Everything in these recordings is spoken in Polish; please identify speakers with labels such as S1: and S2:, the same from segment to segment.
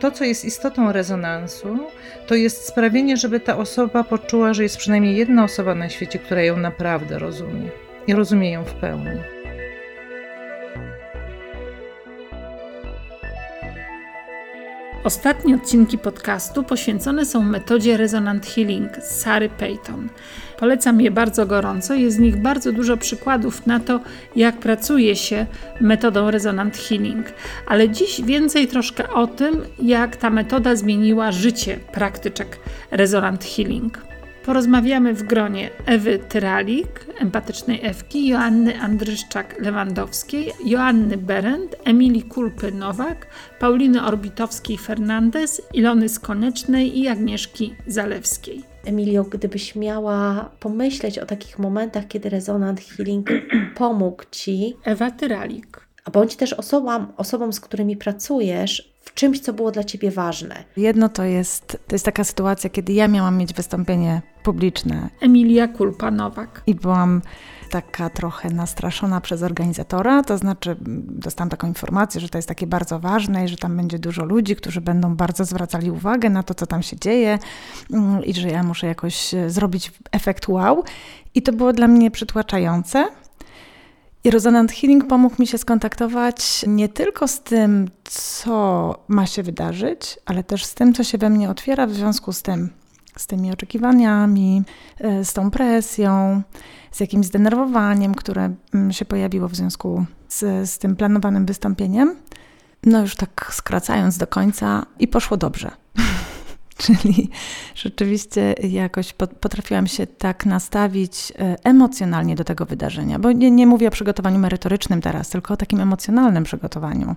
S1: To, co jest istotą rezonansu, to jest sprawienie, żeby ta osoba poczuła, że jest przynajmniej jedna osoba na świecie, która ją naprawdę rozumie i rozumie ją w pełni.
S2: Ostatnie odcinki podcastu poświęcone są metodzie Resonant Healing z Sary Payton. Polecam je bardzo gorąco. Jest z nich bardzo dużo przykładów na to, jak pracuje się metodą Resonant Healing. Ale dziś więcej troszkę o tym, jak ta metoda zmieniła życie praktyczek Resonant Healing. Porozmawiamy w gronie Ewy Tyralik, empatycznej Ewki, Joanny Andryszczak-Lewandowskiej, Joanny Berend, Emilii Kulpy-Nowak, Pauliny Orbitowskiej-Fernandez, Ilony Skonecznej i Agnieszki Zalewskiej.
S3: Emilio, gdybyś miała pomyśleć o takich momentach, kiedy rezonant healing pomógł Ci.
S2: Ewa Tyralik.
S3: A bądź też osobom, osobom, z którymi pracujesz, czymś, co było dla Ciebie ważne.
S4: Jedno to jest, to jest taka sytuacja, kiedy ja miałam mieć wystąpienie publiczne.
S2: Emilia Kulpa-Nowak.
S4: I byłam taka trochę nastraszona przez organizatora, to znaczy dostałam taką informację, że to jest takie bardzo ważne i że tam będzie dużo ludzi, którzy będą bardzo zwracali uwagę na to, co tam się dzieje mm, i że ja muszę jakoś e, zrobić efekt wow. I to było dla mnie przytłaczające. I Resonant Healing pomógł mi się skontaktować nie tylko z tym, co ma się wydarzyć, ale też z tym, co się we mnie otwiera w związku z tym, z tymi oczekiwaniami, e, z tą presją, z jakimś zdenerwowaniem, które mm, się pojawiło w związku z, z tym planowanym wystąpieniem. No już tak skracając do końca i poszło dobrze. Czyli rzeczywiście jakoś potrafiłam się tak nastawić e, emocjonalnie do tego wydarzenia, bo nie, nie mówię o przygotowaniu merytorycznym teraz, tylko o takim emocjonalnym przygotowaniu.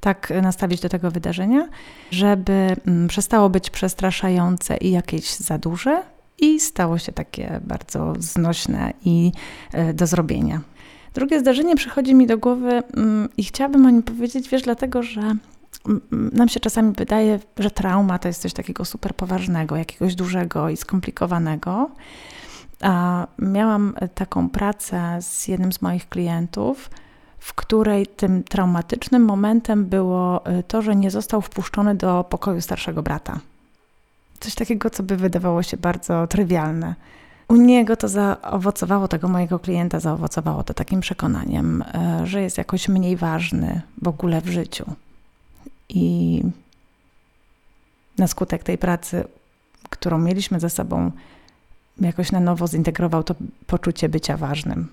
S4: Tak nastawić do tego wydarzenia, żeby mm, przestało być przestraszające i jakieś za duże, i stało się takie bardzo znośne i e, do zrobienia. Drugie zdarzenie przychodzi mi do głowy mm, i chciałabym o nim powiedzieć, wiesz, dlatego że nam się czasami wydaje, że trauma to jest coś takiego super poważnego, jakiegoś dużego i skomplikowanego. A miałam taką pracę z jednym z moich klientów, w której tym traumatycznym momentem było e, to, że nie został wpuszczony do pokoju starszego brata. Coś takiego, co by wydawało się bardzo trywialne. U niego to zaowocowało, tego mojego klienta zaowocowało to takim przekonaniem, e, że jest jakoś mniej ważny w ogóle w życiu. I na skutek tej pracy, którą mieliśmy ze sobą, jakoś na nowo zintegrował to poczucie bycia ważnym.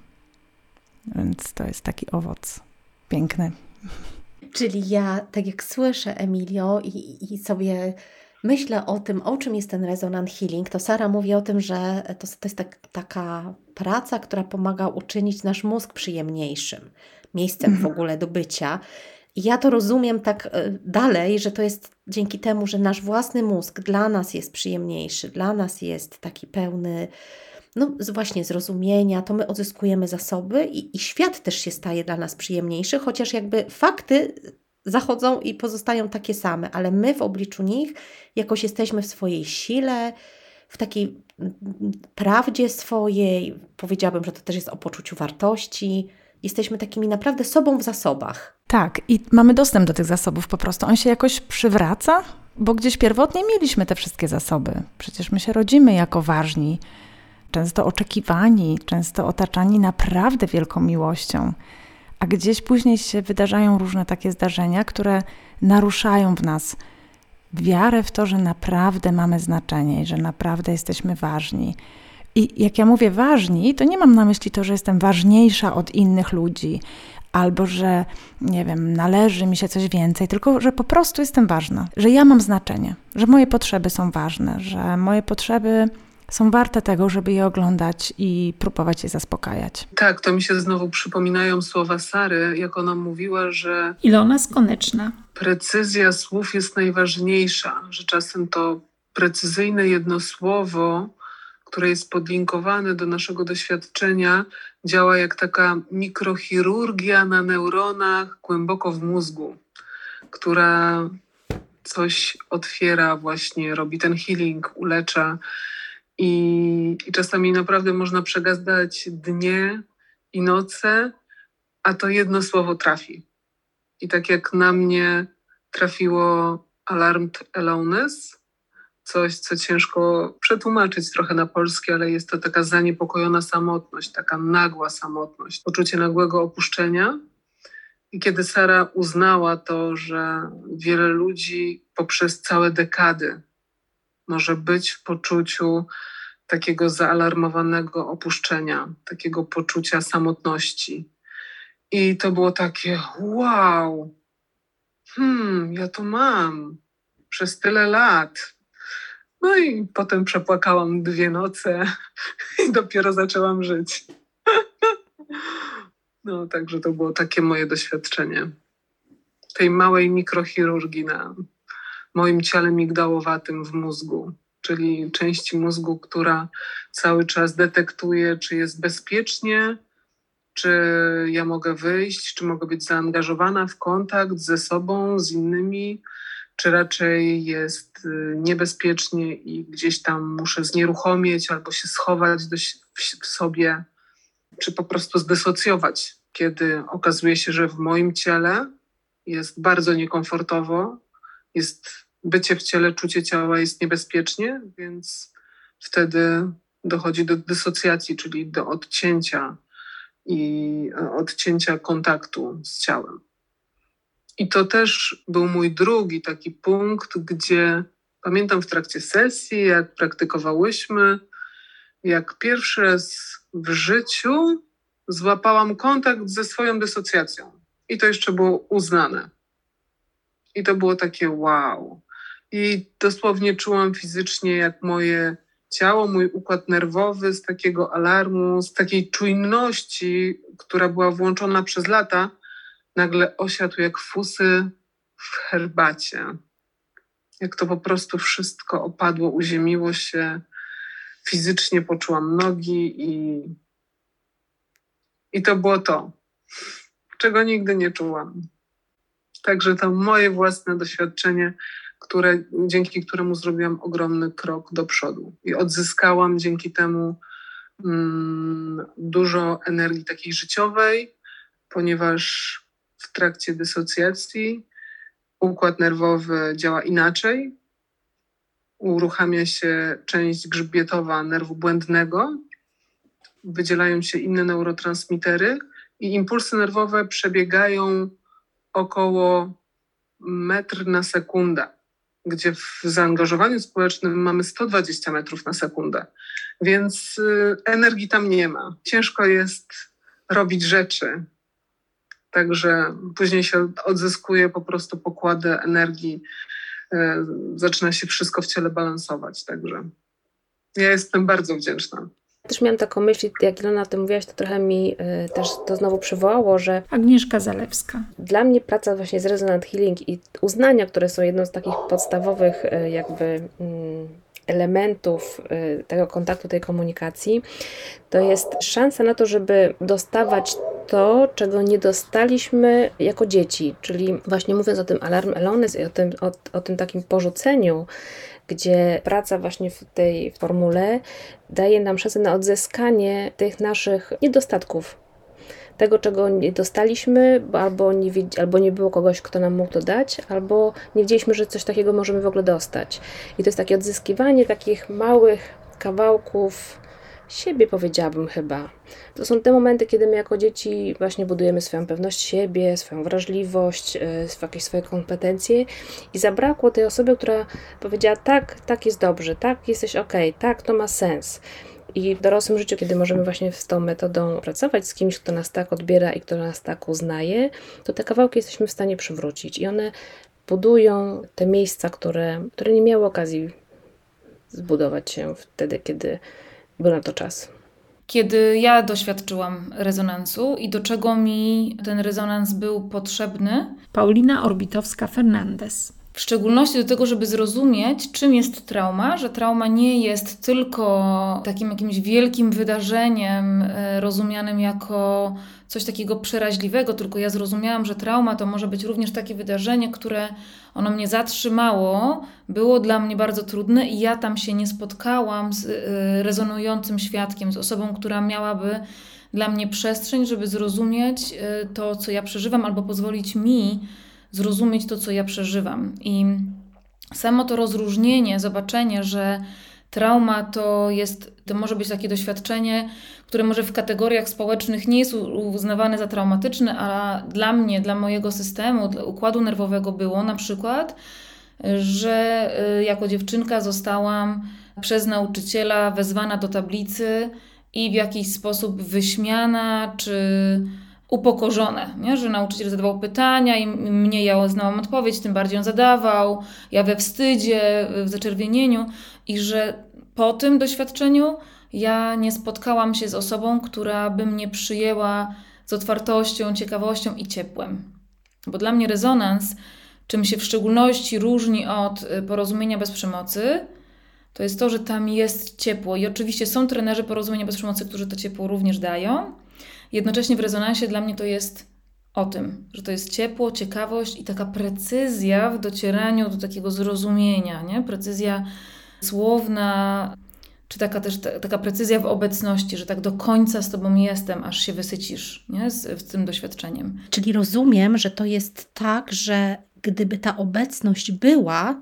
S4: Więc to jest taki owoc piękny.
S3: Czyli ja, tak jak słyszę, Emilio, i, i sobie myślę o tym, o czym jest ten resonant healing, to Sara mówi o tym, że to, to jest tak, taka praca, która pomaga uczynić nasz mózg przyjemniejszym, miejscem w mhm. ogóle do bycia. Ja to rozumiem tak e, dalej, że to jest dzięki temu, że nasz własny mózg dla nas jest przyjemniejszy, dla nas jest taki pełny, no właśnie zrozumienia, to my odzyskujemy zasoby i, i świat też się staje dla nas przyjemniejszy, chociaż jakby fakty zachodzą i pozostają takie same, ale my w obliczu nich jakoś jesteśmy w swojej sile, w takiej prawdzie swojej, powiedziałabym, że to też jest o poczuciu wartości. Jesteśmy takimi naprawdę sobą w zasobach.
S4: Tak, i mamy dostęp do tych zasobów po prostu. On się jakoś przywraca, bo gdzieś pierwotnie mieliśmy te wszystkie zasoby. Przecież my się rodzimy jako ważni, często oczekiwani, często otaczani naprawdę wielką miłością a gdzieś później się wydarzają różne takie zdarzenia, które naruszają w nas wiarę w to, że naprawdę mamy znaczenie i że naprawdę jesteśmy ważni. I jak ja mówię ważni, to nie mam na myśli to, że jestem ważniejsza od innych ludzi, albo że, nie wiem, należy mi się coś więcej, tylko że po prostu jestem ważna, że ja mam znaczenie, że moje potrzeby są ważne, że moje potrzeby są warte tego, żeby je oglądać i próbować je zaspokajać.
S5: Tak, to mi się znowu przypominają słowa Sary, jak ona mówiła, że.
S2: Ilona Skoneczna.
S5: Precyzja słów jest najważniejsza, że czasem to precyzyjne jedno słowo, które jest podlinkowane do naszego doświadczenia, działa jak taka mikrochirurgia na neuronach głęboko w mózgu, która coś otwiera, właśnie robi ten healing, ulecza i, I czasami naprawdę można przegazdać dnie i noce, a to jedno słowo trafi. I tak jak na mnie trafiło alarmed aloneness, coś, co ciężko przetłumaczyć trochę na polski, ale jest to taka zaniepokojona samotność, taka nagła samotność, poczucie nagłego opuszczenia. I kiedy Sara uznała to, że wiele ludzi poprzez całe dekady może być w poczuciu takiego zaalarmowanego opuszczenia, takiego poczucia samotności. I to było takie wow, hmm, ja to mam przez tyle lat. No i potem przepłakałam dwie noce i dopiero zaczęłam żyć. No, także to było takie moje doświadczenie tej małej mikrochirurgii na moim ciele migdałowatym w mózgu, czyli części mózgu, która cały czas detektuje, czy jest bezpiecznie, czy ja mogę wyjść, czy mogę być zaangażowana w kontakt ze sobą, z innymi, czy raczej jest y, niebezpiecznie i gdzieś tam muszę znieruchomieć albo się schować w sobie, czy po prostu zdysocjować, kiedy okazuje się, że w moim ciele jest bardzo niekomfortowo, jest bycie w ciele, czucie ciała jest niebezpiecznie, więc wtedy dochodzi do dysocjacji, czyli do odcięcia i odcięcia kontaktu z ciałem. I to też był mój drugi taki punkt, gdzie pamiętam w trakcie sesji, jak praktykowałyśmy, jak pierwszy raz w życiu złapałam kontakt ze swoją dysocjacją. I to jeszcze było uznane. I to było takie wow. I dosłownie czułam fizycznie, jak moje ciało, mój układ nerwowy z takiego alarmu, z takiej czujności, która była włączona przez lata, nagle osiadł jak fusy w herbacie. Jak to po prostu wszystko opadło, uziemiło się. Fizycznie poczułam nogi i, i to było to, czego nigdy nie czułam. Także to moje własne doświadczenie, które, dzięki któremu zrobiłam ogromny krok do przodu i odzyskałam dzięki temu mm, dużo energii takiej życiowej, ponieważ w trakcie dysocjacji układ nerwowy działa inaczej. Uruchamia się część grzbietowa nerwu błędnego, wydzielają się inne neurotransmitery i impulsy nerwowe przebiegają około metr na sekundę, gdzie w zaangażowaniu społecznym mamy 120 metrów na sekundę, więc y, energii tam nie ma. Ciężko jest robić rzeczy, Także później się odzyskuje po prostu pokłady energii, e, zaczyna się wszystko w ciele balansować. Także ja jestem bardzo wdzięczna.
S6: Też miałam taką myśl, jak Ilona o tym mówiłaś, to trochę mi y, też to znowu przywołało, że...
S2: Agnieszka Zalewska.
S6: Dla mnie praca właśnie z Resonant Healing i uznania, które są jedną z takich podstawowych y, jakby... Y, elementów tego kontaktu, tej komunikacji, to jest szansa na to, żeby dostawać to, czego nie dostaliśmy jako dzieci. Czyli właśnie mówiąc o tym alarm Elones i o tym, o, o tym takim porzuceniu, gdzie praca właśnie w tej formule daje nam szansę na odzyskanie tych naszych niedostatków, tego, czego nie dostaliśmy, albo nie, albo nie było kogoś, kto nam mógł to dać, albo nie wiedzieliśmy, że coś takiego możemy w ogóle dostać. I to jest takie odzyskiwanie takich małych kawałków siebie, powiedziałabym chyba. To są te momenty, kiedy my jako dzieci właśnie budujemy swoją pewność siebie, swoją wrażliwość, e, jakieś swoje kompetencje i zabrakło tej osoby, która powiedziała tak, tak jest dobrze, tak jesteś ok, tak to ma sens. I w dorosłym życiu, kiedy możemy właśnie z tą metodą pracować z kimś, kto nas tak odbiera i kto nas tak uznaje, to te kawałki jesteśmy w stanie przywrócić. I one budują te miejsca, które, które nie miały okazji zbudować się wtedy, kiedy był na to czas.
S7: Kiedy ja doświadczyłam rezonansu i do czego mi ten rezonans był potrzebny?
S2: Paulina Orbitowska-Fernandez.
S7: W szczególności do tego, żeby zrozumieć, czym jest trauma, że trauma nie jest tylko takim jakimś wielkim wydarzeniem e, rozumianym jako coś takiego przeraźliwego, tylko ja zrozumiałam, że trauma to może być również takie wydarzenie, które ono mnie zatrzymało, było dla mnie bardzo trudne i ja tam się nie spotkałam z e, rezonującym świadkiem, z osobą, która miałaby dla mnie przestrzeń, żeby zrozumieć e, to, co ja przeżywam, albo pozwolić mi zrozumieć to, co ja przeżywam. I samo to rozróżnienie, zobaczenie, że trauma to jest, to może być takie doświadczenie, które może w kategoriach społecznych nie jest uznawane za traumatyczne, a dla mnie, dla mojego systemu, dla układu nerwowego było na przykład, że y, jako dziewczynka zostałam przez nauczyciela wezwana do tablicy i w jakiś sposób wyśmiana czy upokorzone, nie? że nauczyciel zadawał pytania i mnie ja znałam odpowiedź, tym bardziej on zadawał, ja we wstydzie, w zaczerwienieniu i że po tym doświadczeniu ja nie spotkałam się z osobą, która by mnie przyjęła z otwartością, ciekawością i ciepłem. Bo dla mnie rezonans, czym się w szczególności różni od y, porozumienia bez przemocy, to jest to, że tam jest ciepło. I oczywiście są trenerzy porozumienia bez przemocy, którzy to ciepło również dają. Jednocześnie w rezonansie dla mnie to jest o tym, że to jest ciepło, ciekawość i taka precyzja w docieraniu do takiego zrozumienia, nie? Precyzja słowna, czy taka też ta, taka precyzja w obecności, że tak do końca z tobą jestem, aż się wysycisz nie? Z, z tym doświadczeniem.
S3: Czyli rozumiem, że to jest tak, że gdyby ta obecność była,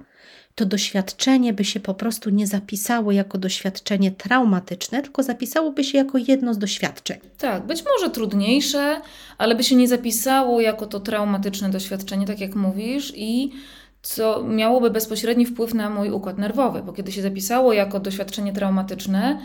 S3: to doświadczenie by się po prostu nie zapisało jako doświadczenie traumatyczne, tylko zapisałoby się jako jedno z doświadczeń.
S7: Tak, być może trudniejsze, ale by się nie zapisało jako to traumatyczne doświadczenie, tak jak mówisz, i co miałoby bezpośredni wpływ na mój układ nerwowy, bo kiedy się zapisało jako doświadczenie traumatyczne,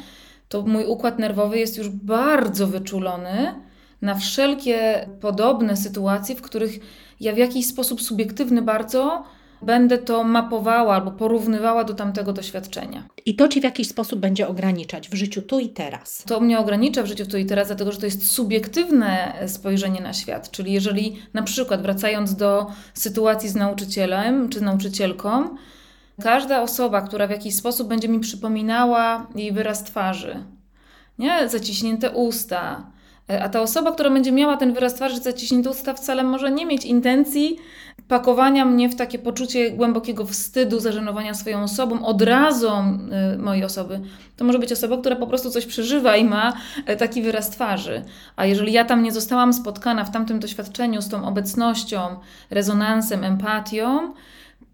S7: to mój układ nerwowy jest już bardzo wyczulony na wszelkie podobne sytuacje, w których ja w jakiś sposób subiektywny bardzo będę to mapowała albo porównywała do tamtego doświadczenia.
S3: I to ci w jakiś sposób będzie ograniczać w życiu tu i teraz.
S7: To mnie ogranicza w życiu tu i teraz, dlatego że to jest subiektywne spojrzenie na świat. Czyli jeżeli na przykład wracając do sytuacji z nauczycielem czy nauczycielką, każda osoba, która w jakiś sposób będzie mi przypominała jej wyraz twarzy, nie? zaciśnięte usta, a ta osoba, która będzie miała ten wyraz twarzy zaciśnięte usta, wcale może nie mieć intencji pakowania mnie w takie poczucie głębokiego wstydu, zażenowania swoją osobą, odrazą y, mojej osoby. To może być osoba, która po prostu coś przeżywa i ma y, taki wyraz twarzy. A jeżeli ja tam nie zostałam spotkana w tamtym doświadczeniu z tą obecnością, rezonansem, empatią,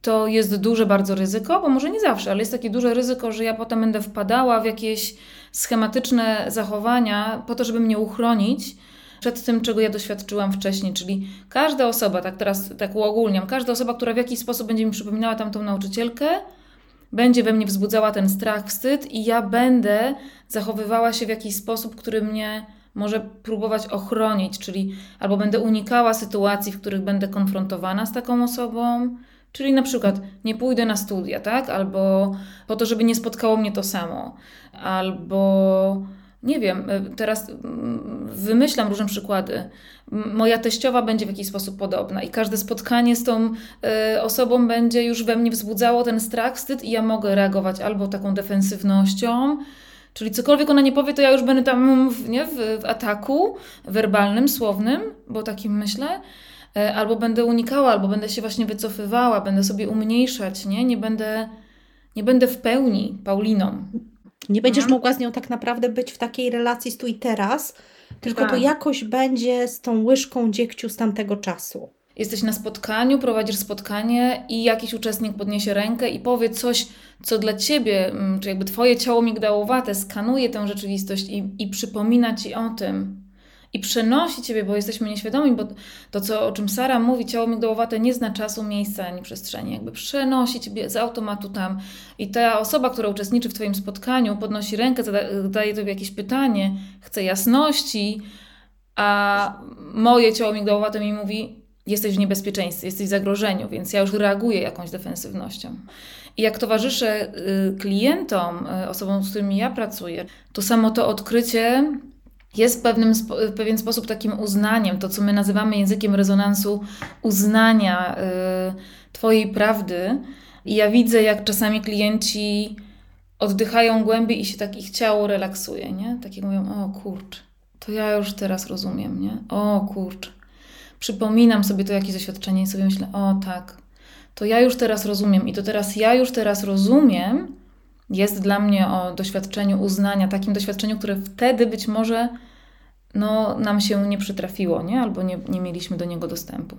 S7: to jest duże bardzo ryzyko, bo może nie zawsze, ale jest takie duże ryzyko, że ja potem będę wpadała w jakieś schematyczne zachowania po to, żeby mnie uchronić przed tym, czego ja doświadczyłam wcześniej. Czyli każda osoba, tak teraz tak uogólniam, każda osoba, która w jakiś sposób będzie mi przypominała tamtą nauczycielkę, będzie we mnie wzbudzała ten strach, wstyd i ja będę zachowywała się w jakiś sposób, który mnie może próbować ochronić, czyli albo będę unikała sytuacji, w których będę konfrontowana z taką osobą, czyli na przykład nie pójdę na studia, tak? Albo po to, żeby nie spotkało mnie to samo, albo nie wiem, e, teraz mm, wymyślam różne przykłady. Moja teściowa będzie w jakiś sposób podobna i każde spotkanie z tą y, osobą będzie już we mnie wzbudzało ten strach, wstyd i ja mogę reagować albo taką defensywnością, czyli cokolwiek ona nie powie, to ja już będę tam w, nie, w, w ataku werbalnym, słownym, bo takim myślę, y, albo będę unikała, albo będę się właśnie wycofywała, będę sobie umniejszać, nie, nie będę, nie będę w pełni Pauliną.
S3: Nie będziesz mhm. mogła z nią tak naprawdę być w takiej relacji z tu i teraz, tylko tak. to jakoś będzie z tą łyżką dziegciu z tamtego czasu.
S7: Jesteś na spotkaniu, prowadzisz spotkanie i jakiś uczestnik podniesie rękę i powie coś, co dla ciebie, mm, czy jakby twoje ciało migdałowate skanuje tę rzeczywistość i, i przypomina ci o tym i przenosi ciebie, bo jesteśmy nieświadomi, bo to, co, o czym Sara mówi, ciało migdałowate nie zna czasu, miejsca ani przestrzeni. Jakby przenosi ciebie z automatu tam. I ta osoba, która uczestniczy w twoim spotkaniu, podnosi rękę, zadaje tobie jakieś pytanie, chce jasności, a moje ciało migdałowate mi mówi, jesteś w niebezpieczeństwie, jesteś w zagrożeniu, więc ja już reaguję jakąś defensywnością. I jak towarzyszę y, klientom, y, osobom, z którymi ja pracuję, to samo to odkrycie jest w, pewnym, w pewien sposób takim uznaniem, to co my nazywamy językiem rezonansu, uznania y, Twojej prawdy. I ja widzę, jak czasami klienci oddychają głębiej i się tak ich ciało relaksuje, nie? Takie mówią, o kurcz, to ja już teraz rozumiem, nie? O kurcz. Przypominam sobie to jakieś doświadczenie i sobie myślę, o tak, to ja już teraz rozumiem i to teraz ja już teraz rozumiem, jest dla mnie o doświadczeniu uznania, takim doświadczeniu, które wtedy być może no, nam się nie przytrafiło, nie? albo nie, nie mieliśmy do niego dostępu.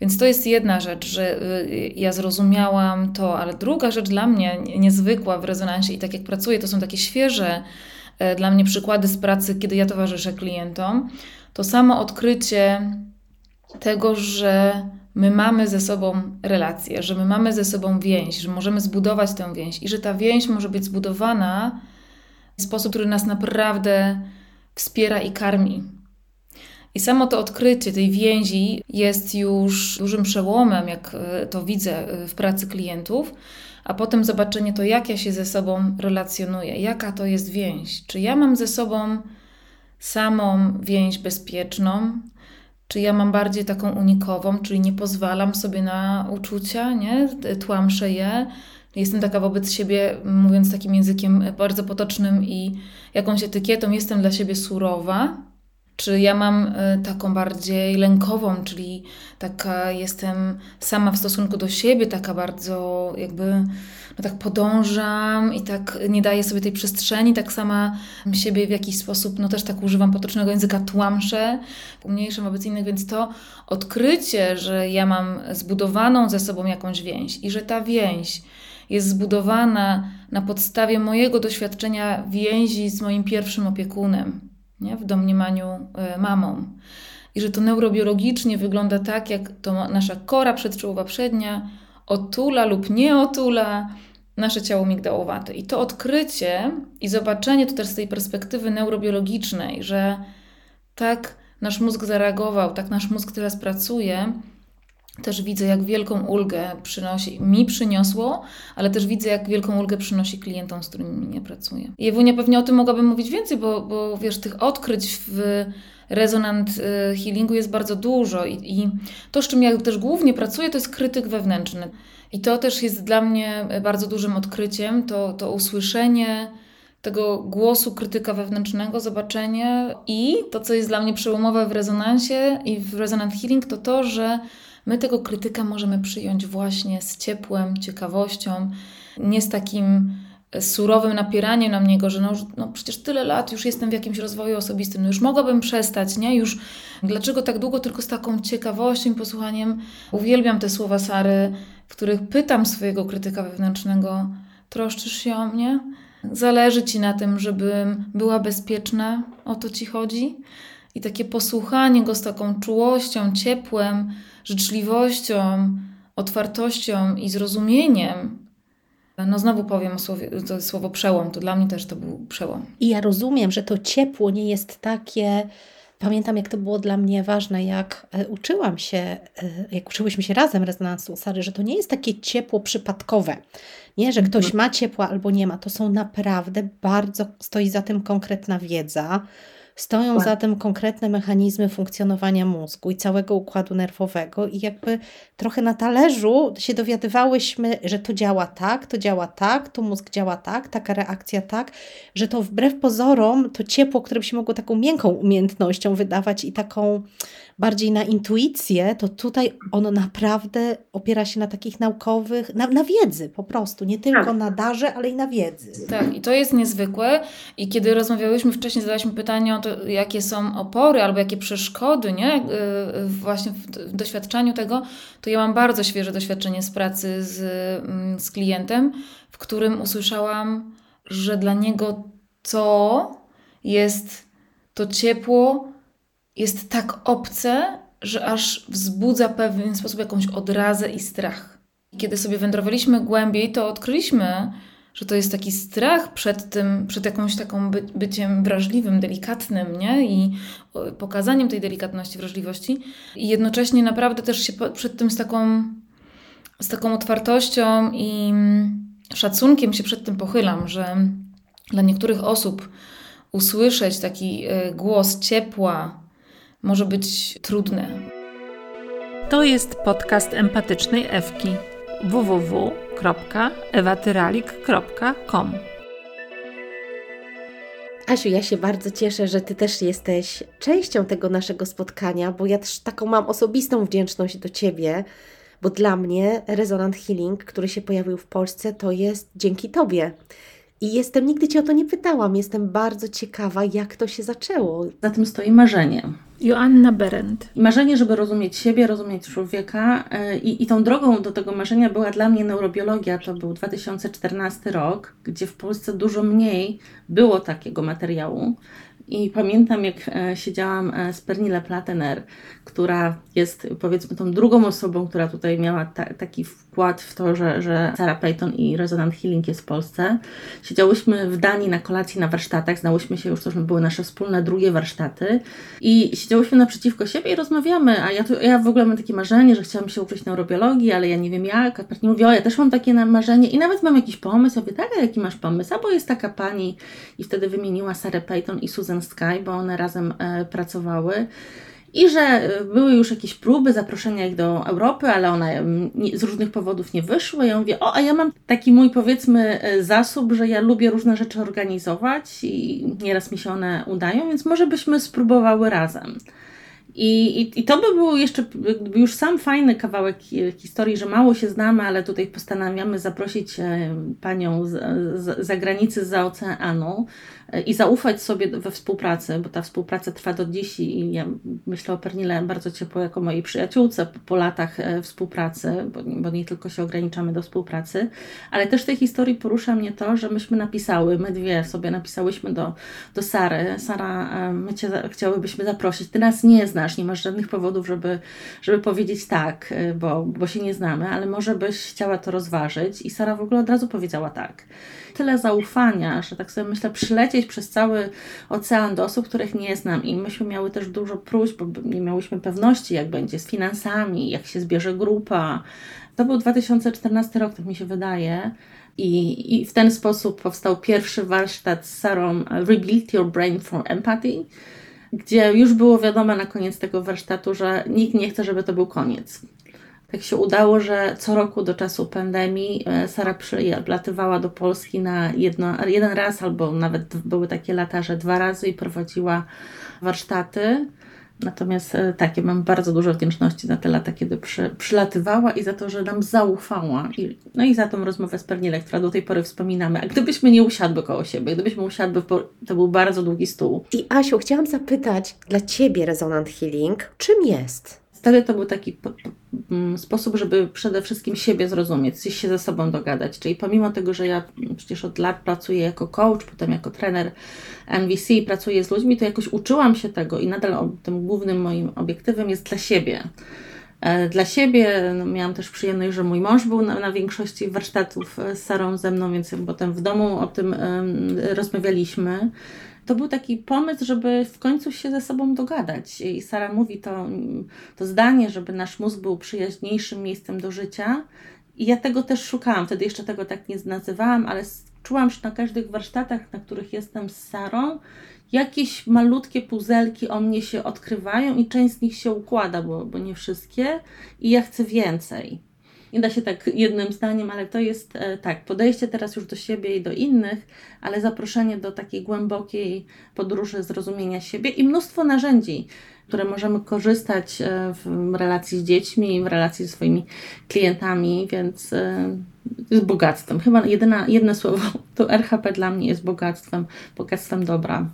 S7: Więc to jest jedna rzecz, że y, ja zrozumiałam to, ale druga rzecz dla mnie niezwykła w rezonansie i tak jak pracuję, to są takie świeże e, dla mnie przykłady z pracy, kiedy ja towarzyszę klientom. To samo odkrycie tego, że my mamy ze sobą relację, że my mamy ze sobą więź, że możemy zbudować tę więź i że ta więź może być zbudowana w sposób, który nas naprawdę wspiera i karmi. I samo to odkrycie tej więzi jest już dużym przełomem, jak e, to widzę e, w pracy klientów, a potem zobaczenie to, jak ja się ze sobą relacjonuję, jaka to jest więź. Czy ja mam ze sobą samą więź bezpieczną, czy ja mam bardziej taką unikową, czyli nie pozwalam sobie na uczucia, nie? tłamszę je. Jestem taka wobec siebie, mówiąc takim językiem bardzo potocznym i jakąś etykietą, jestem dla siebie surowa. Czy ja mam e, taką bardziej lękową, czyli taka jestem sama w stosunku do siebie, taka bardzo jakby no tak podążam i tak nie daję sobie tej przestrzeni, tak sama siebie w jakiś sposób, no też tak używam potocznego języka, tłamszę, umniejszę wobec innych, więc to odkrycie, że ja mam zbudowaną ze sobą jakąś więź i że ta więź jest zbudowana na podstawie mojego doświadczenia więzi z moim pierwszym opiekunem, nie? w domniemaniu y, mamą. I że to neurobiologicznie wygląda tak, jak to nasza kora przedczołowa przednia otula lub nie otula nasze ciało migdałowate. I to odkrycie i zobaczenie to też z tej perspektywy neurobiologicznej, że tak nasz mózg zareagował, tak nasz mózg teraz pracuje, też widzę, jak wielką ulgę przynosi, mi przyniosło, ale też widzę, jak wielką ulgę przynosi klientom, z którymi nie pracuję. I Ewunia pewnie o tym mogłabym mówić więcej, bo, bo wiesz, tych odkryć w rezonant y, healingu jest bardzo dużo i, i to, z czym ja też głównie pracuję, to jest krytyk wewnętrzny. I to też jest dla mnie bardzo dużym odkryciem, to, to usłyszenie tego głosu krytyka wewnętrznego, zobaczenie i to, co jest dla mnie przełomowe w rezonansie i w rezonant healing, to to, że my tego krytyka możemy przyjąć właśnie z ciepłem, ciekawością, nie z takim surowym napieraniem na niego, że no, no przecież tyle lat już jestem w jakimś rozwoju osobistym, no już mogłabym przestać, nie? Już dlaczego tak długo, tylko z taką ciekawością i posłuchaniem uwielbiam te słowa Sary, w których pytam swojego krytyka wewnętrznego, troszczysz się o mnie? Zależy Ci na tym, żebym była bezpieczna? O to Ci chodzi? I takie posłuchanie go z taką czułością, ciepłem, życzliwością, otwartością i zrozumieniem. No znowu powiem słowie, to słowo przełom, to dla mnie też to był przełom.
S3: I ja rozumiem, że to ciepło nie jest takie... Pamiętam, jak to było dla mnie ważne, jak e, uczyłam się, e, jak uczyłyśmy się razem rezonansu Sary, że to nie jest takie ciepło przypadkowe. Nie, że ktoś mhm. ma ciepło albo nie ma. To są naprawdę bardzo, stoi za tym konkretna wiedza, Stoją za tym konkretne mechanizmy funkcjonowania mózgu i całego układu nerwowego, i jakby trochę na talerzu się dowiadywałyśmy, że to działa tak, to działa tak, to mózg działa tak, taka reakcja tak, że to wbrew pozorom to ciepło, które by się mogło taką miękką umiejętnością wydawać i taką bardziej na intuicję, to tutaj ono naprawdę opiera się na takich naukowych, na, na wiedzy po prostu, nie tylko tak. na darze, ale i na wiedzy.
S7: Tak, i to jest niezwykłe. I kiedy rozmawiałyśmy wcześniej, zadaliśmy pytanie o to, jakie są opory albo jakie przeszkody, nie? Y, y, właśnie w doświadczeniu tego, to ja mam bardzo świeże doświadczenie z pracy z, mm, z klientem, w którym usłyszałam, że dla niego to jest to ciepło, jest tak obce, że aż wzbudza pewien sposób jakąś odrazę i strach. Kiedy sobie wędrowaliśmy głębiej, to odkryliśmy, że to jest taki strach przed tym, przed jakąś taką by, byciem wrażliwym, delikatnym, nie? I pokazaniem tej delikatności, wrażliwości. I jednocześnie naprawdę też się przed tym z taką, z taką otwartością i szacunkiem się przed tym pochylam, że dla niektórych osób usłyszeć taki e, głos ciepła, może być trudne.
S2: To jest podcast empatycznej Ewki www.ewatyralik.com
S3: Asiu, ja się bardzo cieszę, że Ty też jesteś częścią tego naszego spotkania, bo ja też taką mam osobistą wdzięczność do Ciebie, bo dla mnie Resonant Healing, który się pojawił w Polsce, to jest dzięki Tobie. I jestem, nigdy Cię o to nie pytałam, jestem bardzo ciekawa, jak to się zaczęło.
S8: Za tym stoi marzenie.
S2: Joanna Berendt.
S8: I marzenie, żeby rozumieć siebie, rozumieć człowieka. e, I, I tą drogą do tego marzenia była dla mnie neurobiologia. To był 2014 rok, gdzie w Polsce dużo mniej było takiego materiału. I pamiętam, jak e, siedziałam e, z Pernille Platener, która jest powiedzmy tą drugą osobą, która tutaj miała ta, taki wkład w to, że, że Sarah Payton i Resonant Healing jest w Polsce. Siedziałyśmy w Danii na kolacji na warsztatach, znałyśmy się już, to były nasze wspólne drugie warsztaty i siedziałyśmy naprzeciwko siebie i rozmawiamy, a ja, tu, ja w ogóle mam takie marzenie, że chciałam się uczyć neurobiologii, ale ja nie wiem jak, a pani mówi, o ja też mam takie marzenie i nawet mam jakiś pomysł, mówię, tak, a jaki masz pomysł? A bo jest taka pani i wtedy wymieniła Sarah Payton i Susan Sky, bo one razem e, pracowały. I że e, były już jakieś próby zaproszenia ich do Europy, ale one mm, z różnych powodów nie wyszły. Ja mówię, o, a ja mam taki mój powiedzmy e, zasób, że ja lubię różne rzeczy organizować i nieraz mi się one udają, więc może byśmy spróbowały razem. I, i, I to by był jeszcze już sam fajny kawałek hi- historii, że mało się znamy, ale tutaj postanawiamy zaprosić e, panią z, z zagranicy, z oceanu e, i zaufać sobie we współpracy, bo ta współpraca trwa do dziś i ja myślę o Pernile bardzo ciepło jako mojej przyjaciółce po, latach e, współpracy, bo, bo nie tylko się ograniczamy do współpracy, ale też w tej historii porusza mnie to, że myśmy napisały, my dwie sobie napisałyśmy do, do Sary. Sara, e, my Cię chciałybyśmy zaprosić. Ty nas nie znasz, nie masz żadnych powodów, żeby, żeby powiedzieć tak, e, bo, bo się nie znamy, ale może byś chciała to rozważyć. I Sara w ogóle od razu powiedziała tak. Tyle zaufania, że tak sobie myślę, przylecieć przez cały ocean do osób, których nie znam. I myśmy miały też dużo próśb, bo nie miałyśmy pewności, jak będzie z finansami, jak się zbierze grupa. To był 2014 rok, tak mi się wydaje. I, I w ten sposób powstał pierwszy warsztat z Sarą Rebuild Your Brain for Empathy, gdzie już było wiadomo na koniec tego warsztatu, że nikt nie chce, żeby to był koniec. Tak się udało, że co roku do czasu pandemii e, Sara przylatywała do Polski na jedno, jeden raz, albo nawet były takie lata, że dwa razy i prowadziła warsztaty. Natomiast e, tak, ja mam bardzo dużo wdzięczności za te lata, kiedy przy, przylatywała i za to, że nam zaufała. I, no i za tą rozmowę z Pernilem, która do tej pory wspominamy. A gdybyśmy nie usiadły koło siebie, gdybyśmy usiadły, to był bardzo długi stół.
S3: I Asiu, chciałam zapytać, dla Ciebie Resonant Healing czym jest?
S8: Wtedy to był taki mm, sposób, żeby przede wszystkim siebie zrozumieć, się ze sobą dogadać. Czyli pomimo tego, że ja przecież od lat pracuję jako coach, potem jako trener NVC, pracuję z ludźmi, to jakoś uczyłam się tego i nadal tym głównym moim obiektywem jest dla siebie. E, Dla siebie no, miałam też przyjemność, że mój mąż był na, na większości warsztatów z Sarą ze mną, więc potem w domu o tym rozmawialiśmy. To był taki pomysł, żeby w końcu się ze sobą dogadać. I Sara mówi to, to zdanie, żeby nasz mózg był przyjaźniejszym miejscem do życia. I ja tego też szukałam. Wtedy jeszcze tego tak nie nazywałam, ale czułam, że na każdych warsztatach, na których jestem z Sarą, jakieś malutkie puzelki o mnie się odkrywają i część z nich się układa, bo, bo nie wszystkie. I ja chcę więcej. Nie da się tak jednym zdaniem, ale to jest e, tak, podejście teraz już do siebie i do innych, ale zaproszenie do takiej głębokiej podróży zrozumienia siebie i mnóstwo narzędzi, które możemy korzystać e, w relacji z dziećmi, w relacji ze swoimi klientami, więc e, jest bogactwem. Chyba jedyna, jedno słowo, to RHP dla mnie jest bogactwem, bogactwem dobra.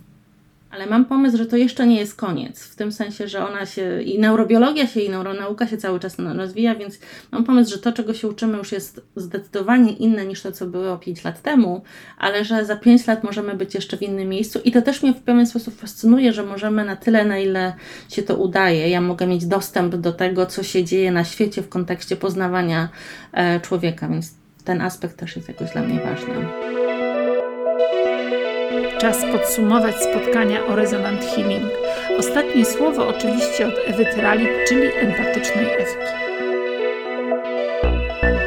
S8: Ale mam pomysł, że to jeszcze nie jest koniec. W tym sensie, że ona się i neurobiologia się, i neuronauka się cały czas rozwija, więc mam pomysł, że to, czego się uczymy, już jest zdecydowanie inne niż to, co było 5 lat temu, ale że za 5 lat możemy być jeszcze w innym miejscu. I to też mnie w pewien sposób fascynuje, że możemy na tyle, na ile się to udaje. Ja mogę mieć dostęp do tego, co się dzieje na świecie w kontekście poznawania e, człowieka, więc ten aspekt też jest jakoś dla mnie ważny.
S2: Czas podsumować spotkania o Resonant Healing. Ostatnie słowo oczywiście od Ewy Tyralik, czyli empatycznej Ewki.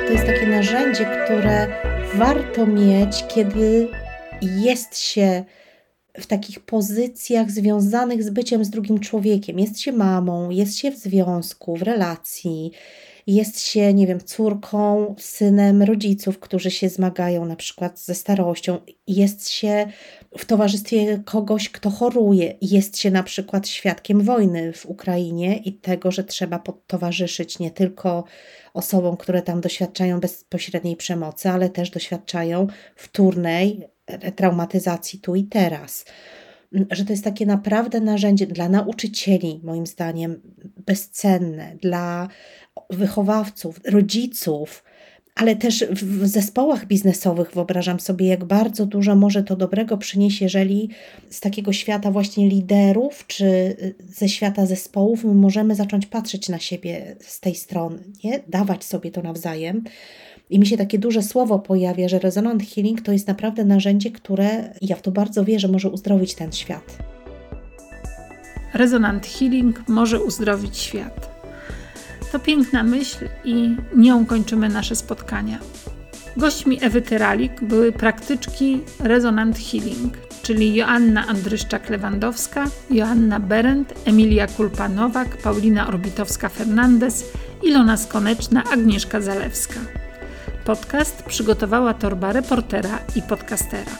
S3: To jest takie narzędzie, które warto mieć, kiedy jest się w takich pozycjach związanych z byciem z drugim człowiekiem. Jest się mamą, jest się w związku, w relacji. jest się, nie wiem, córką, synem rodziców, którzy się zmagają na przykład ze starością, jest się w towarzystwie kogoś, kto choruje, jest się na przykład świadkiem wojny w Ukrainie i tego, że trzeba towarzyszyć nie tylko osobom, które tam doświadczają bezpośredniej przemocy, ale też doświadczają wtórnej traumatyzacji tu i teraz. Że to jest takie naprawdę narzędzie dla nauczycieli, moim zdaniem, bezcenne, dla wychowawców, rodziców, ale też w zespołach biznesowych wyobrażam sobie, jak bardzo dużo może to dobrego przynieść, jeżeli z takiego świata właśnie liderów, czy ze świata zespołów my możemy zacząć patrzeć na siebie z tej strony, nie? dawać sobie to nawzajem. I mi się takie duże słowo pojawia, że rezonant healing to jest naprawdę narzędzie, które ja w to bardzo wierzę, może uzdrowić ten świat.
S2: Rezonant healing może uzdrowić świat. To piękna myśl i nią kończymy nasze spotkania. Gośćmi Ewy Tyralik były praktyczki Rezonant Healing, czyli Joanna Andryszczak-Lewandowska, Joanna Berendt, Emilia Kulpanowak, Paulina Orbitowska-Fernandez, Ilona Skoneczna, Agnieszka Zalewska. Podcast przygotowała torba reportera i podcastera.